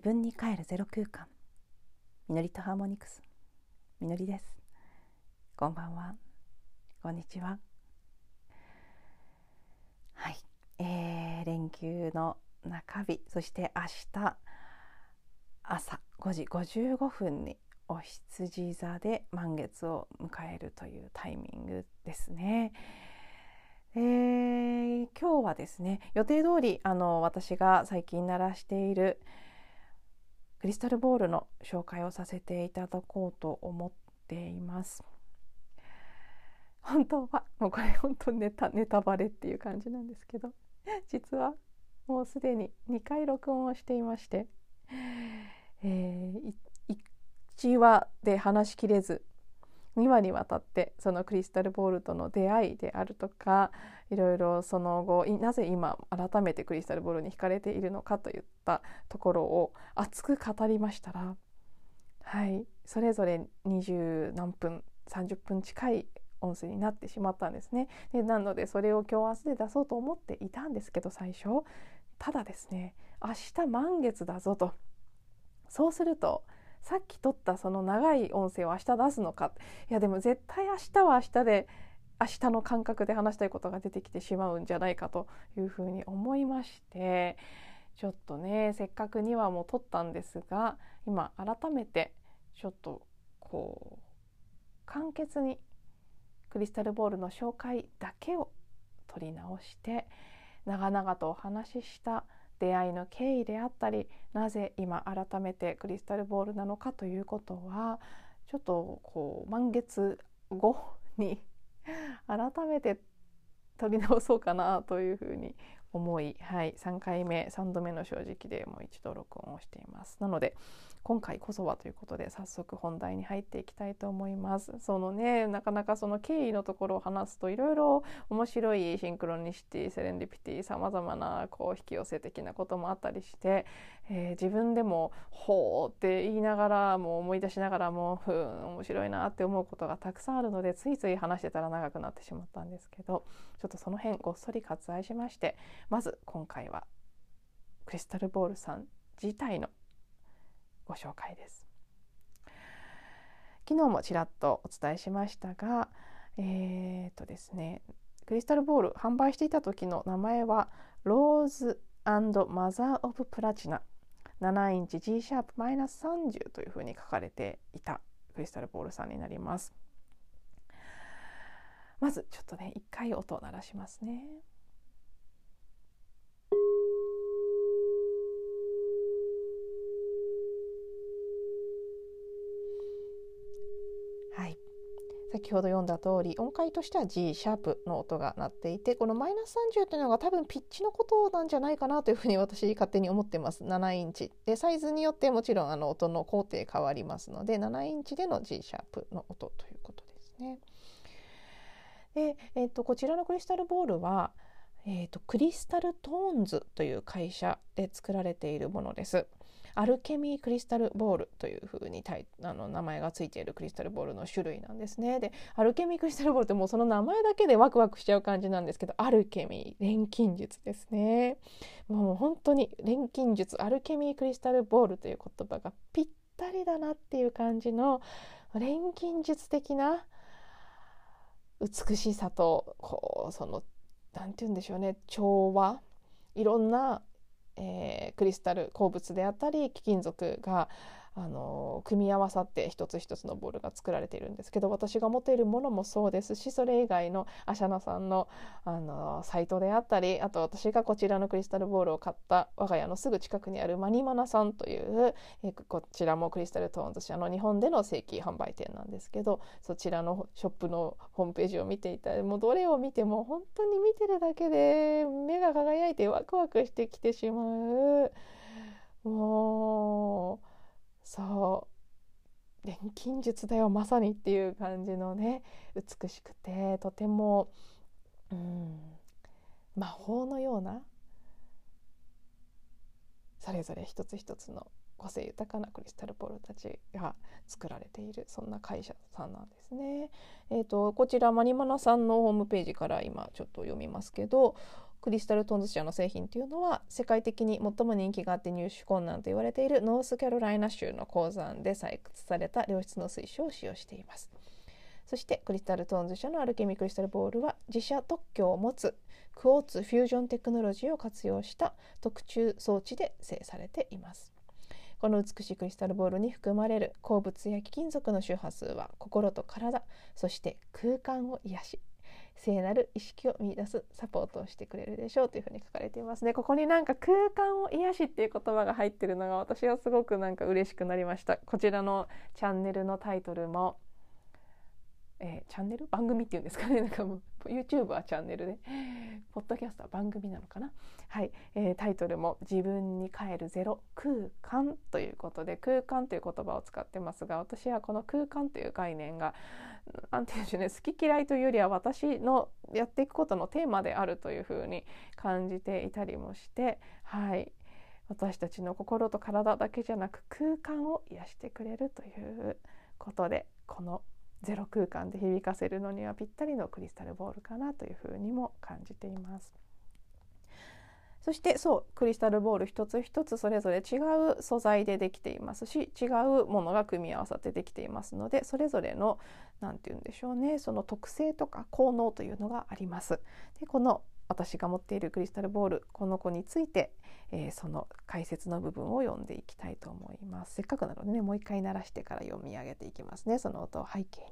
自分に帰るゼロ空間。みのりとハーモニクス。みのりです。こんばんは。こんにちは。はい、えー、連休の中日。そして明日朝5時55分にお羊座で満月を迎えるというタイミングですね。えー、今日はですね予定通りあの私が最近鳴らしているクリスタルボールの紹介をさせていただこうと思っています。本当はもうこれ本当ネタネタバレっていう感じなんですけど 実はもうすでに2回録音をしていまして、えー、1話で話しきれず2話にわたってそのクリスタルボールとの出会いであるとかいろいろその後なぜ今改めてクリスタルボールに惹かれているのかといったところを熱く語りましたら、はい、それぞれ20何分30分近い音声になってしまったんですね。でなのでそれを今日明日で出そうと思っていたんですけど最初ただですね明日満月だぞとそうするとさっき撮ったその長い音声を明日出すのか。いやでも絶対明日は明日で明日の感覚で話したいことが出てきてしまうんじゃないかというふうに思いまして。ちょっとねせっかく2話もう撮ったんですが今改めてちょっとこう簡潔にクリスタルボールの紹介だけを取り直して長々とお話しした出会いの経緯であったりなぜ今改めてクリスタルボールなのかということはちょっとこう満月後に 改めて取り直そうかなというふうに思い、はい、3回目3度目の正直でもう一度録音をしています。なので今回こそはということで早速本題に入っていきたいと思います。そのねなかなかその経緯のところを話すといろいろ面白いシンクロニシティセレンディピティさまざまなこう引き寄せ的なこともあったりして、えー、自分でも「ほう」って言いながらも思い出しながらも「ふん面白いな」って思うことがたくさんあるのでついつい話してたら長くなってしまったんですけどちょっとその辺ごっそり割愛しましてまず今回はクリスタルボールさん自体のご紹介です。昨日もちらっとお伝えしましたが、えー、っとですね、クリスタルボール販売していた時の名前はローズマザー・オブ・プラチナ7インチ G シャープマイナス30というふうに書かれていたクリスタルボールさんになります。まずちょっとね一回音を鳴らしますね。先ほど読んだ通り音階としては G シャープの音が鳴っていてこのマイナス30というのが多分ピッチのことなんじゃないかなというふうに私勝手に思ってます7インチでサイズによってもちろんあの音の工程変わりますので7インチでの G シャープの音ということですね。で、えーと、こちらのクリスタルボールは、えーとクリスタルトーンズという会社で作られているものです。アルケミークリスタルボールというふうにあの名前がついているクリスタルボールの種類なんですね。でアルケミークリスタルボールってもうその名前だけでワクワクしちゃう感じなんですけどアルケミー錬金術ですね。もう本当に錬金術アルケミークリスタルボールという言葉がぴったりだなっていう感じの錬金術的な美しさとこうその何て言うんでしょうね調和いろんなえー、クリスタル鉱物であったり貴金属があの組み合わさって一つ一つのボールが作られているんですけど私が持っているものもそうですしそれ以外のアシャナさんのあのサイトであったりあと私がこちらのクリスタルボールを買った我が家のすぐ近くにあるマニマナさんという、えこちらもクリスタルトーンズ社の日本での正規販売店なんですけどそちらのショップのホームページを見ていたもうどれを見ても本当に見てるだけで目が輝いてワクワクしてきてしまう。もうそう錬金術だよまさにっていう感じのね美しくてとてもうん魔法のようなそれぞれ一つ一つの個性豊かなクリスタルボールたちが作られているそんな会社さんなんですね。えーと、こちらマニマナさんのホームページから今ちょっと読みますけどクリスタルトンズ社の製品というのは世界的に最も人気があって入手困難と言われているノースカロライナ州の鉱山で採掘された良質の水晶を使用しています。そしてクリスタルトーンズ社のアルケミクリスタルボールは自社特許を持つクォーツフュージョンテクノロジーを活用した特注装置で製されています。この美しいクリスタルボールに含まれる鉱物や貴金属の周波数は心と体そして空間を癒し聖なる意識を見出すサポートをしてくれるでしょうというふうに書かれていますね。ここになんか空間を癒しっていう言葉が入ってるのが私はすごくなんか嬉しくなりました。こちらのチャンネルのタイトルもえー、チャンネル？番組っていうんですかね。なんかもう YouTube はチャンネルで。ポッドキャストは番組なのかな。はい、えー、タイトルも「自分に帰るゼロ空間」ということで空間という言葉を使ってますが私はこの空間という概念が何て言うんでしょうね。好き嫌いというよりは私のやっていくことのテーマであるというふうに感じていたりもしてはい。私たちの心と体だけじゃなく空間を癒してくれるということでこの「ゼロ空間で響かせるのにはぴったりのクリスタルボールかなというふうにも感じています。そしてそうクリスタルボール一つ一つそれぞれ違う素材でできていますし違うものが組み合わさってできていますのでそれぞれの何て言うんでしょうねその特性とか効能というのがあります。でこの私が持っているクリスタルボールこの子について、えー、その解説の部分を読んでいきたいと思います。せっかくなのでねもう一回鳴らしてから読み上げていきますね。その音を背景に。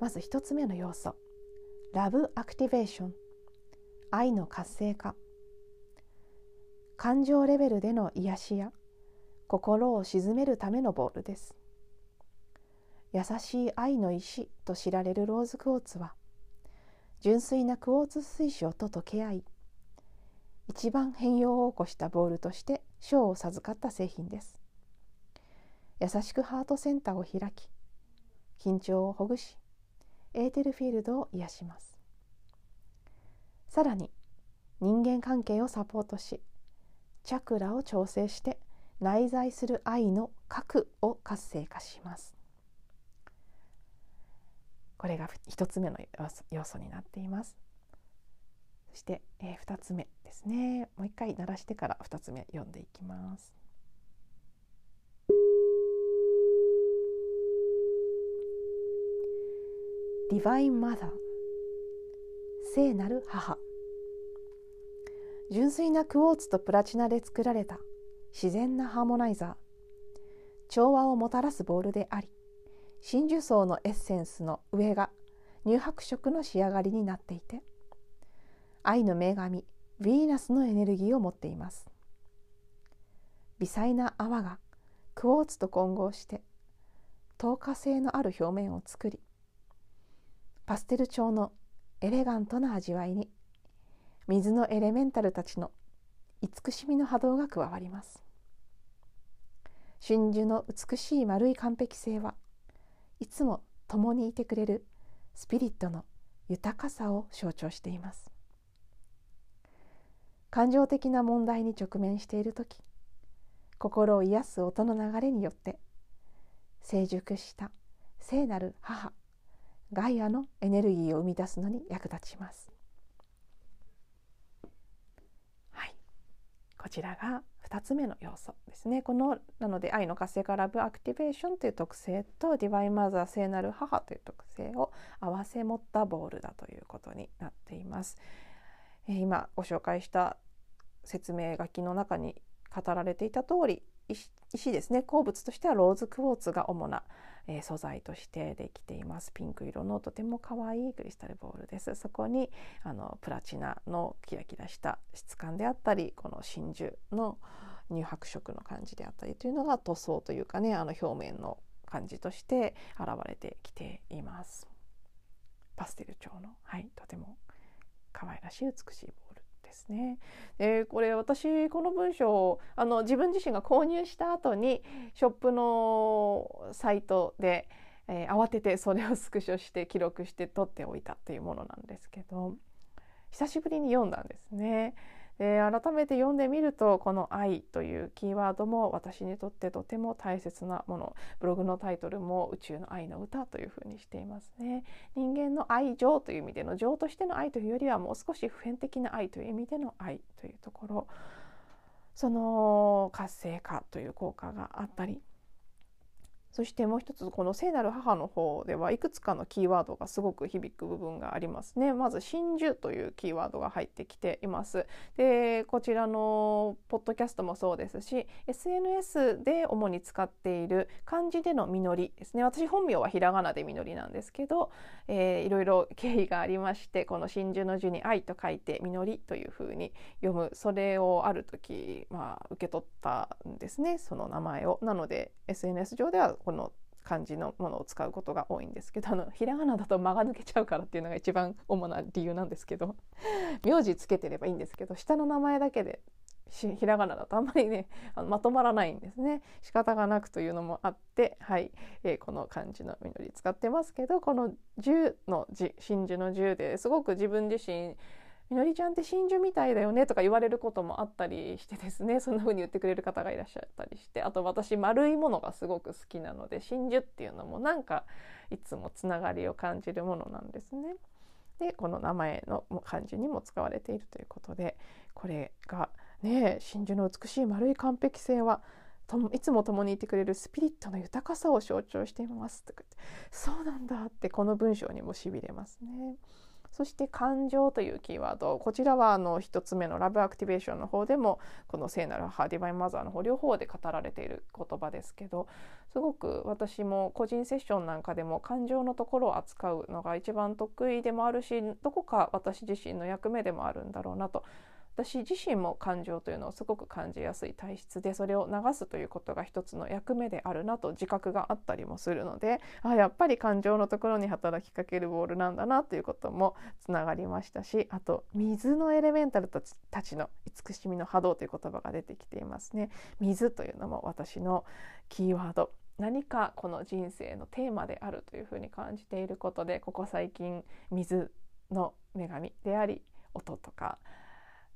まず一つ目の要素。ラブアクティベーション。愛の活性化。感情レベルでの癒しや心を鎮めるためのボールです。優しい愛の石と知られるローズクォーツは純粋なクォーツ水晶と溶け合い一番変容を起こしたボールとして賞を授かった製品です。優しくハートセンターを開き緊張をほぐしエーテルフィールドを癒します。さらに人間関係をサポートしチャクラを調整して内在する愛の核を活性化します。これが1つ目の要素になっています。そして、えー、2つ目ですね。もう一回鳴らしてから2つ目読んでいきます。ディバインマザー聖なる母。純粋なクォーツとプラチナで作られた自然なハーモナイザー。調和をもたらすボールであり真珠層のエッセンスの上が乳白色の仕上がりになっていて愛の女神ヴィーナスのエネルギーを持っています。微細な泡がクォーツと混合して透過性のある表面を作りパステル調のエレガントな味わいに水のエレメンタルたちの慈しみの波動が加わります。真珠の美しい丸い完璧性はいつも共にいてくれるスピリットの豊かさを象徴しています。感情的な問題に直面している時心を癒す音の流れによって成熟した聖なる母ガイアのエネルギーを生み出すのに役立ちます。はい。こちらが2つ目の要素ですねこのなので愛の活性化 Love Activation という特性と Divine Mother 聖なる母という特性を併せ持ったボウルだということになっています。えー、今ご紹介した説明書きの中に語られていた通り石ですね鉱物としてはローズクォーツが主な、えー、素材としてできています。ピンク色のとても可愛いクリスタルボールです。そこにあのプラチナのキラキラした質感であったりこの真珠の乳白色の感じであったりというのが塗装というかねあの表面の感じとして現れてきています。パステル調のはいとても可愛らしい美しいボールですね。でこれ私この文章あの自分自身が購入した後にショップのサイトで、えー、慌ててそれをスクショして記録して撮っておいたというものなんですけど久しぶりに読んだんですね。で改めて読んでみるとこの「愛」というキーワードも私にとってとても大切なものブログのタイトルも「宇宙の愛の歌」というふうにしていますね。人間の愛情という意味での情としての愛というよりはもう少し普遍的な愛という意味での愛というところその活性化という効果があったりそしてもう一つこの聖なる母の方ではいくつかのキーワードがすごく響く部分がありますね。まず真珠というキーワードが入ってきています。で、こちらのポッドキャストもそうですし、SNS で主に使っている漢字での実りですね。私本名はひらがなで実りなんですけど、えー、いろいろ経緯がありまして、この真珠の字に愛と書いて実りというふうに読む。それをある時まあ受け取ったんですね。その名前を。なので SNS 上ではこの漢字のものを使うことが多いんですけどあの ひらがなだと間が抜けちゃうからっていうのが一番主な理由なんですけど 名字つけてればいいんですけど下の名前だけでひらがなだとあんまりね あのまとまらないんですね。仕方がなくというのもあってはい、えー、この漢字の実使ってますけどこの「十」の字真珠の「十」ですごく自分自身みのりちゃんって真珠みたいだよねとか言われることもあったりしてですね そんな風に言ってくれる方がいらっしゃったりしてあと私丸いものがすごく好きなので真珠っていうのもなんかいつもつながりを感じるものなんですね。でこの名前の漢字にも使われているということでこれがね真珠の美しい丸い完璧性はいつも共にいてくれるスピリットの豊かさを象徴していますとかってそうなんだってこの文章にもしびれますね。そして感情というキーワードこちらはあの1つ目のラブアクティベーションの方でもこの聖なる母ディバインマザーの方両方で語られている言葉ですけどすごく私も個人セッションなんかでも感情のところを扱うのが一番得意でもあるしどこか私自身の役目でもあるんだろうなと私自身も感情というのをすごく感じやすい体質でそれを流すということが一つの役目であるなと自覚があったりもするのであやっぱり感情のところに働きかけるボールなんだなということもつながりましたしあと水のエレメンタルたちの慈しみの波動という言葉が出てきていますね。水というのも私のキーワード何かこの人生のテーマであるというふうに感じていることでここ最近水の女神であり音とか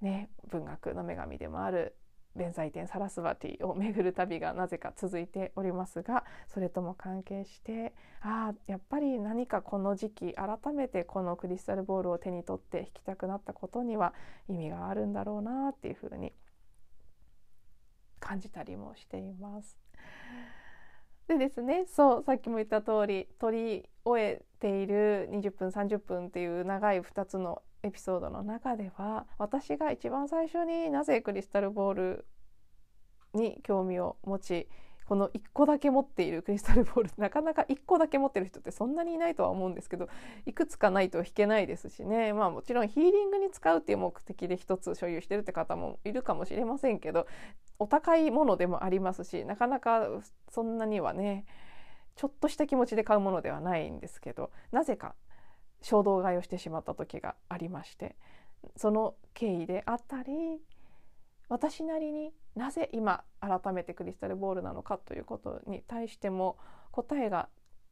ね、文学の女神でもある弁財天サラスバティを巡る旅がなぜか続いておりますがそれとも関係してああやっぱり何かこの時期改めてこのクリスタルボールを手に取って弾きたくなったことには意味があるんだろうなっていうふうに感じたりもしています。でですねそうさっきも言った通り撮り終えている20分30分っていう長い2つのエピソードの中では私が一番最初になぜクリスタルボールに興味を持ちこの1個だけ持っているクリスタルボールなかなか1個だけ持ってる人ってそんなにいないとは思うんですけどいくつかないと弾けないですしね。まあもちろんヒーリングに使うっていう目的で1つ所有してるって方もいるかもしれませんけどお高いものでもありますしなかなかそんなにはねちょっとした気持ちで買うものではないんですけどなぜか衝動買いをしてしまった時がありましてその経緯であったり私なりになぜ今改めてクリスタルボールなのかということに対しても答えが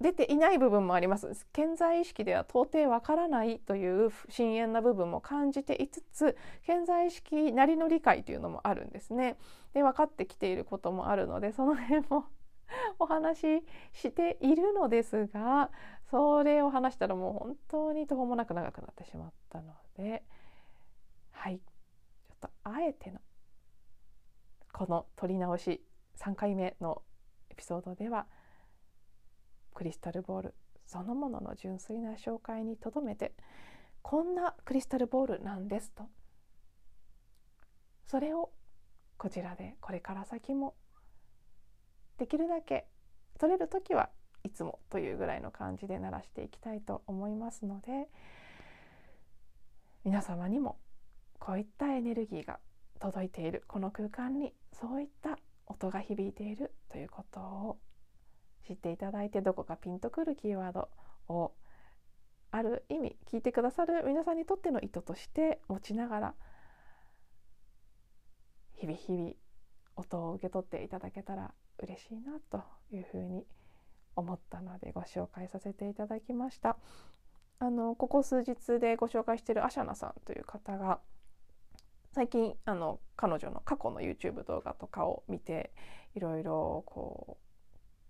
出ていない部分もあります。健在意識では到底わからないという深淵な部分も感じていつつ健在意識なりの理解というのもあるんですね。で分かってきていることもあるのでその辺も お話ししているのですがそれを話したらもう本当に途方もなく長くなってしまったのではい。ちょっとあえてのこの撮り直し3回目のエピソードではクリスタルボールそのものの純粋な紹介にとどめてこんなクリスタルボールなんですと。それをこちらでこれから先もできるだけ取れる時はいつもというぐらいの感じで鳴らしていきたいと思いますので皆様にもこういったエネルギーが届いているこの空間にそういった音が響いているということを知っていただいてどこかピンとくるキーワードをある意味聞いてくださる皆さんにとっての意図として持ちながら日々日々音を受け取っていただけたら嬉しいなというふうに思います思ったのでご紹介させていただきました。あのここ数日でご紹介しているアシャナさんという方が最近あの彼女の過去の YouTube 動画とかを見ていろいろこ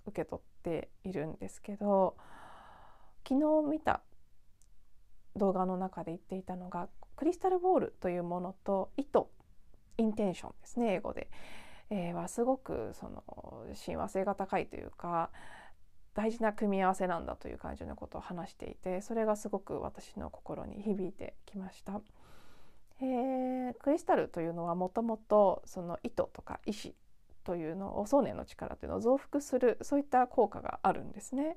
う受け取っているんですけど昨日見た動画の中で言っていたのがクリスタルボールというものと意図インテンションですね英語で、えー、はすごくその親和性が高いというか大事な組み合わせなんだという感じのことを話していてそれがすごく私の心に響いてきました。えー、クリスタルというのはもともとその糸とか石というのを想念の力というのを増幅するそういった効果があるんですね。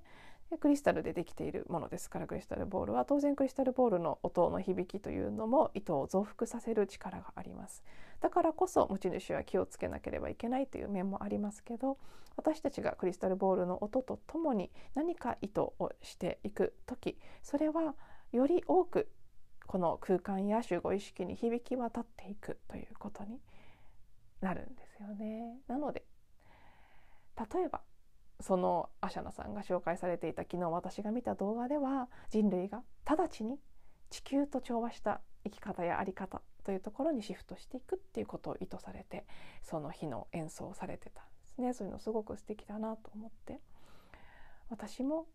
でクリスタルでできているものですからクリスタルボールは当然クリスタルボールの音の響きというのも糸を増幅させる力があります。だからこそ持ち主は気をつけなければいけないという面もありますけど私たちがクリスタルボールの音とともに何か意図をしていく時それはより多くこの空間や集合意識に響き渡っていくということになるんですよね。なので例えばそのアシャナさんが紹介されていた昨日私が見た動画では人類が直ちに地球と調和した生き方や在り方というところにシフトしていくっていうことを意図されてその日の演奏をされてた。んですねそういうのすごく素敵だなと思って私も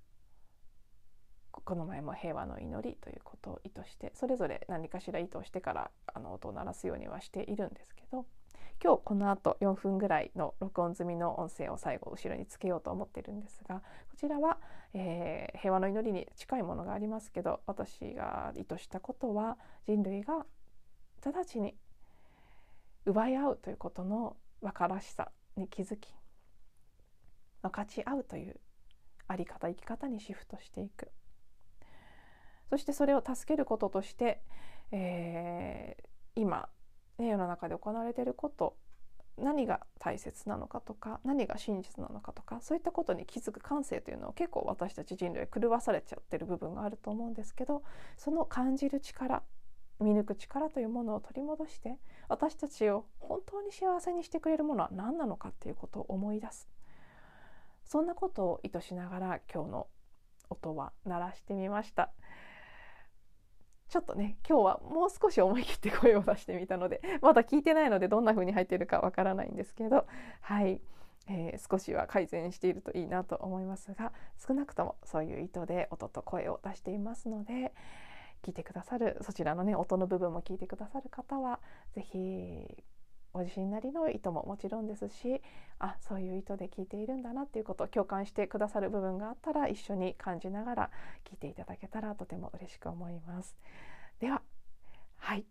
この前も平和の祈りということを意図してそれぞれ何かしら意図してからあの音を鳴らすようにはしているんですけど今日この後4分ぐらいの録音済みの音声を最後後ろにつけようと思ってるんですがこちらは、えー、平和の祈りに近いものがありますけど私が意図したことは人類が直ちに奪い合うということの分からしさに気づき分かち合うというあり方生き方にシフトしていく。そしてそれを助けることとして、えー、今、ね、世の中で行われていること何が大切なのかとか何が真実なのかとかそういったことに気づく感性というのを結構私たち人類狂わされちゃってる部分があると思うんですけどその感じる力見抜く力というものを取り戻して私たちを本当に幸せにしてくれるものは何なのかっていうことを思い出すそんなことを意図しながら今日の音は鳴らしてみました。ちょっとね今日はもう少し思い切って声を出してみたので まだ聞いてないのでどんな風に入っているかわからないんですけどはい、えー、少しは改善しているといいなと思いますが少なくともそういう意図で音と声を出していますので聞いてくださるそちらのね音の部分も聞いてくださる方は是非ご自身なりの意図ももちろんですしあそういう意図で聞いているんだなっていうことを共感してくださる部分があったら一緒に感じながら聞いていただけたらとても嬉しく思います。でははい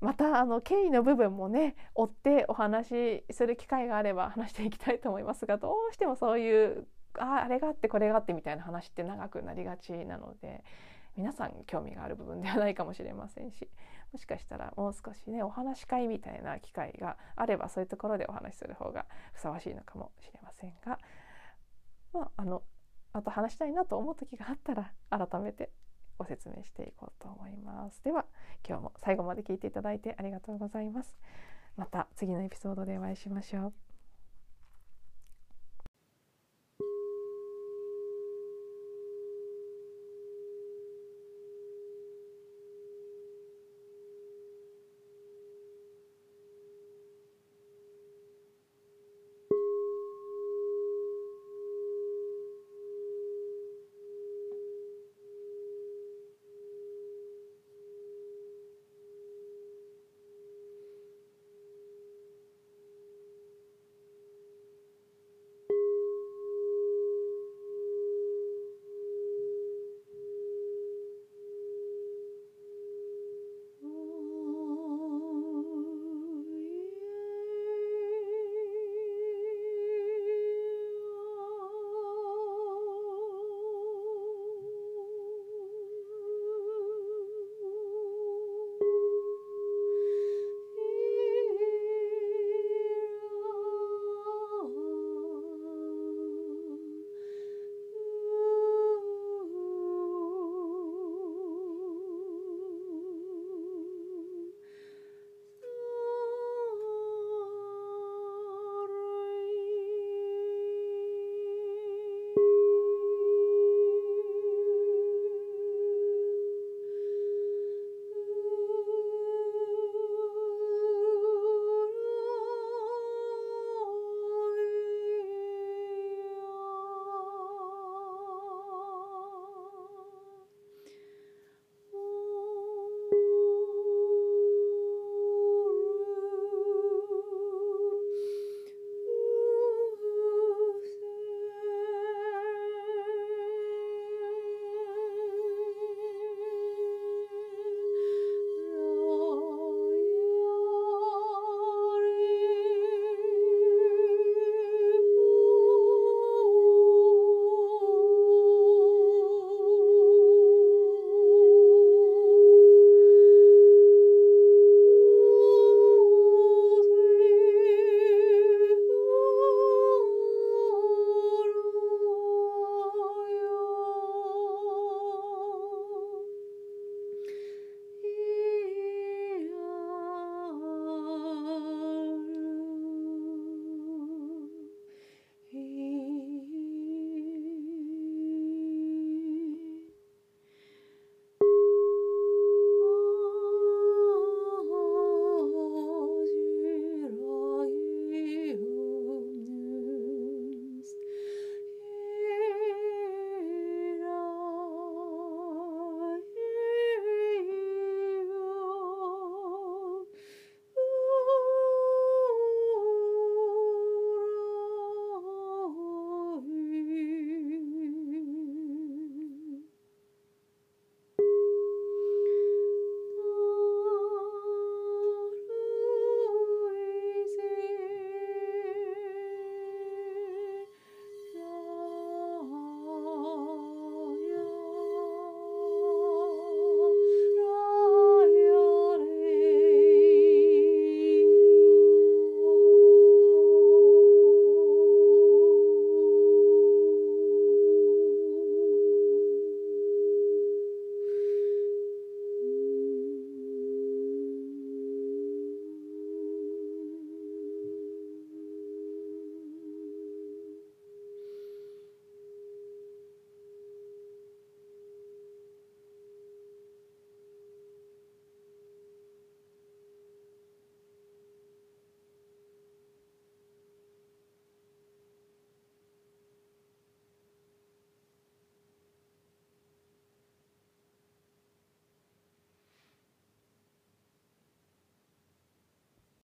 またあの経緯の部分もね追ってお話しする機会があれば話していきたいと思いますがどうしてもそういうああれがあってこれがあってみたいな話って長くなりがちなので皆さん興味がある部分ではないかもしれませんしもしかしたらもう少しねお話し会みたいな機会があればそういうところでお話しする方がふさわしいのかもしれませんが、まあ、あの あと話したいなと思う時があったら改めてご説明していこうと思います。では今日も最後まで聞いていただいてありがとうございます。また次のエピソードでお会いしましょう。